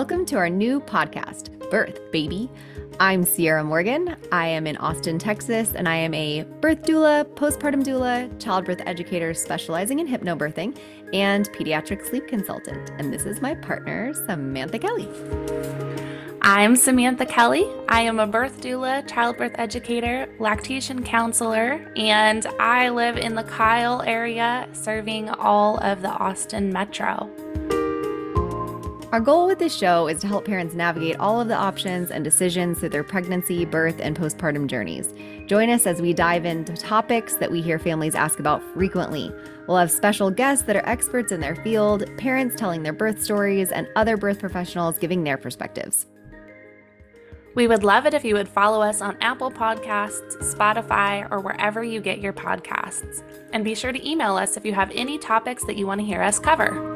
Welcome to our new podcast, Birth Baby. I'm Ciarra Morgan. I am in Austin, Texas, and I am a birth doula, postpartum doula, childbirth educator specializing in hypnobirthing, and pediatric sleep consultant. And this is my partner, Samantha Kelly. I'm Samantha Kelly. I am a birth doula, childbirth educator, lactation counselor, and I live in the Kyle area serving all of the Austin metro. Our goal with this show is to help parents navigate all of the options and decisions through their pregnancy, birth, and postpartum journeys. Join us as we dive into topics that we hear families ask about frequently. We'll have special guests that are experts in their field, parents telling their birth stories, and other birth professionals giving their perspectives. We would love it if you would follow us on Apple Podcasts, Spotify, or wherever you get your podcasts. And be sure to email us if you have any topics that you want to hear us cover.